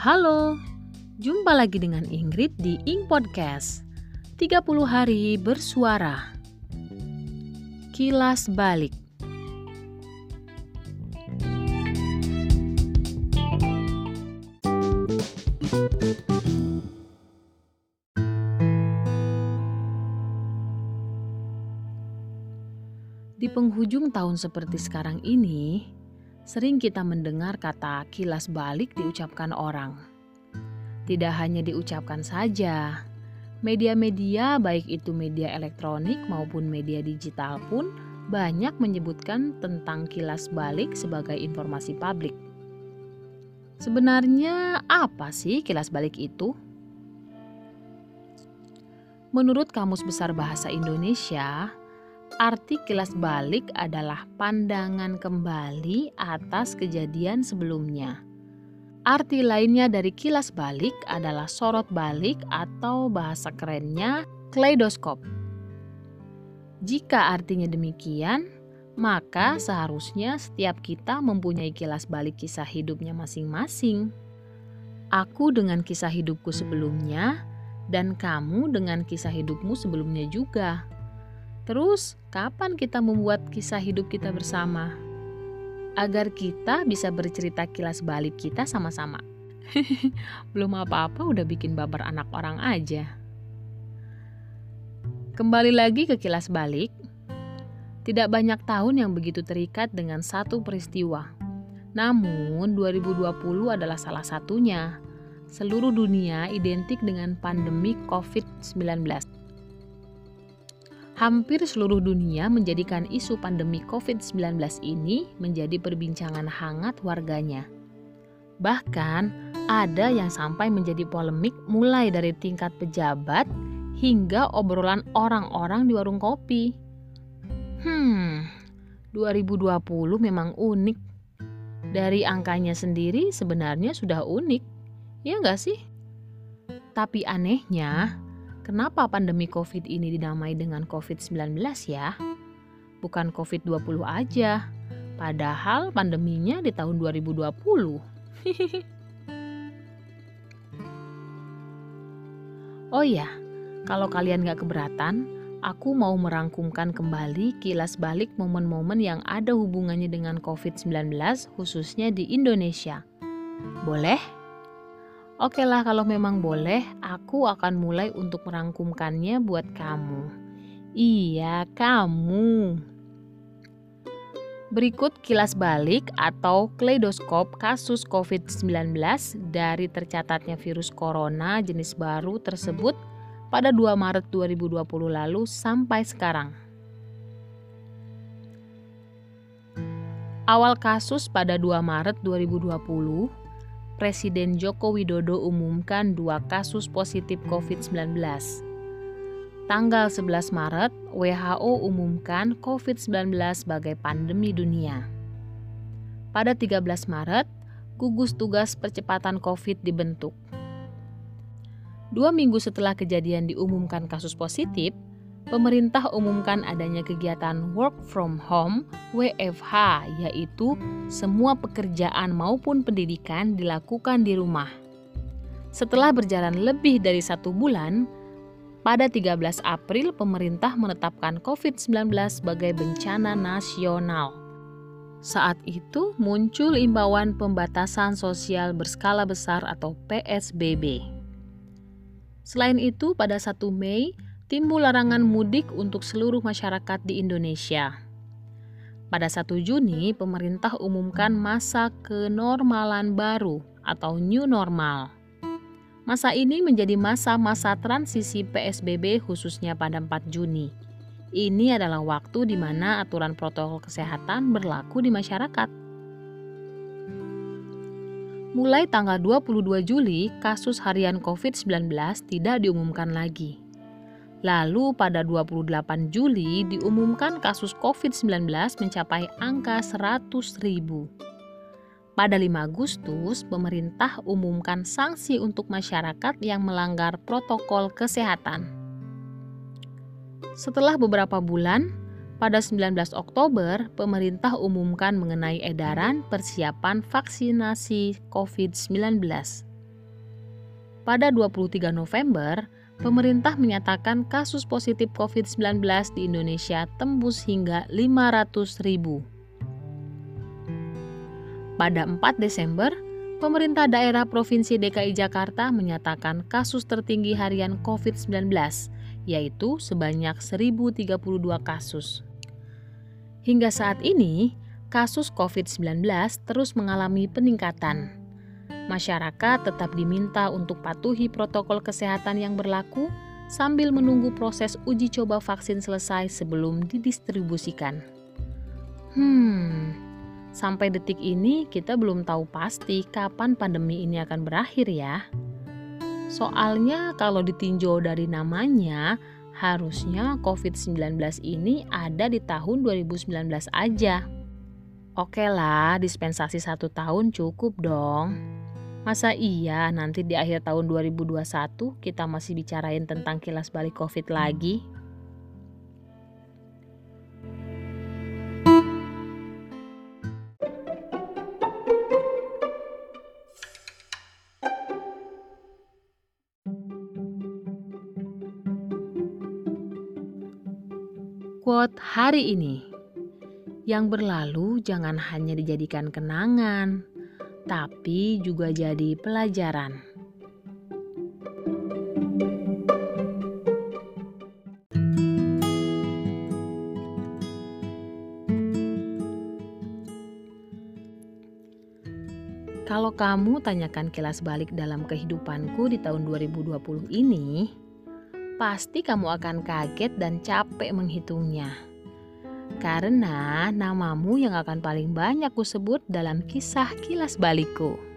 Halo, jumpa lagi dengan Ingrid di Ing Podcast. 30 hari bersuara. Kilas balik. Di penghujung tahun seperti sekarang ini, sering kita mendengar kata kilas balik diucapkan orang. Tidak hanya diucapkan saja, media-media baik itu media elektronik maupun media digital pun banyak menyebutkan tentang kilas balik sebagai informasi publik. Sebenarnya apa sih kilas balik itu? Menurut Kamus Besar Bahasa Indonesia, Arti kilas balik adalah pandangan kembali atas kejadian sebelumnya. Arti lainnya dari kilas balik adalah sorot balik atau bahasa kerennya kaleidoskop. Jika artinya demikian, maka seharusnya setiap kita mempunyai kilas balik kisah hidupnya masing-masing. Aku dengan kisah hidupku sebelumnya, dan kamu dengan kisah hidupmu sebelumnya juga. Terus, kapan kita membuat kisah hidup kita bersama? Agar kita bisa bercerita kilas balik kita sama-sama. Belum apa-apa udah bikin baper anak orang aja. Kembali lagi ke kilas balik. Tidak banyak tahun yang begitu terikat dengan satu peristiwa. Namun 2020 adalah salah satunya. Seluruh dunia identik dengan pandemi COVID-19 hampir seluruh dunia menjadikan isu pandemi COVID-19 ini menjadi perbincangan hangat warganya. Bahkan, ada yang sampai menjadi polemik mulai dari tingkat pejabat hingga obrolan orang-orang di warung kopi. Hmm, 2020 memang unik. Dari angkanya sendiri sebenarnya sudah unik, ya nggak sih? Tapi anehnya, Kenapa pandemi COVID ini dinamai dengan COVID-19 ya? Bukan COVID-20 aja. Padahal pandeminya di tahun 2020. oh ya, kalau kalian gak keberatan, aku mau merangkumkan kembali kilas balik momen-momen yang ada hubungannya dengan COVID-19 khususnya di Indonesia. Boleh? Oke lah kalau memang boleh, aku akan mulai untuk merangkumkannya buat kamu. Iya, kamu. Berikut kilas balik atau kleidoskop kasus COVID-19 dari tercatatnya virus corona jenis baru tersebut pada 2 Maret 2020 lalu sampai sekarang. Awal kasus pada 2 Maret 2020 Presiden Joko Widodo umumkan dua kasus positif COVID-19. Tanggal 11 Maret, WHO umumkan COVID-19 sebagai pandemi dunia. Pada 13 Maret, gugus tugas percepatan COVID dibentuk. Dua minggu setelah kejadian diumumkan kasus positif, pemerintah umumkan adanya kegiatan work from home WFH yaitu semua pekerjaan maupun pendidikan dilakukan di rumah. Setelah berjalan lebih dari satu bulan, pada 13 April pemerintah menetapkan COVID-19 sebagai bencana nasional. Saat itu muncul imbauan pembatasan sosial berskala besar atau PSBB. Selain itu pada 1 Mei timbul larangan mudik untuk seluruh masyarakat di Indonesia. Pada 1 Juni, pemerintah umumkan masa kenormalan baru atau new normal. Masa ini menjadi masa-masa transisi PSBB khususnya pada 4 Juni. Ini adalah waktu di mana aturan protokol kesehatan berlaku di masyarakat. Mulai tanggal 22 Juli, kasus harian COVID-19 tidak diumumkan lagi. Lalu pada 28 Juli diumumkan kasus COVID-19 mencapai angka 100 ribu. Pada 5 Agustus, pemerintah umumkan sanksi untuk masyarakat yang melanggar protokol kesehatan. Setelah beberapa bulan, pada 19 Oktober, pemerintah umumkan mengenai edaran persiapan vaksinasi COVID-19. pada 23 November, pemerintah menyatakan kasus positif COVID-19 di Indonesia tembus hingga 500 ribu. Pada 4 Desember, pemerintah daerah Provinsi DKI Jakarta menyatakan kasus tertinggi harian COVID-19, yaitu sebanyak 1.032 kasus. Hingga saat ini, kasus COVID-19 terus mengalami peningkatan. Masyarakat tetap diminta untuk patuhi protokol kesehatan yang berlaku sambil menunggu proses uji coba vaksin selesai sebelum didistribusikan. Hmm, sampai detik ini kita belum tahu pasti kapan pandemi ini akan berakhir ya. Soalnya kalau ditinjau dari namanya, harusnya COVID-19 ini ada di tahun 2019 aja. Oke lah, dispensasi satu tahun cukup dong. Masa iya nanti di akhir tahun 2021 kita masih bicarain tentang kilas balik COVID lagi? Quote hari ini Yang berlalu jangan hanya dijadikan kenangan, tapi juga jadi pelajaran. Kalau kamu tanyakan kilas balik dalam kehidupanku di tahun 2020 ini, pasti kamu akan kaget dan capek menghitungnya. Karena namamu yang akan paling banyak kusebut dalam kisah kilas balikku.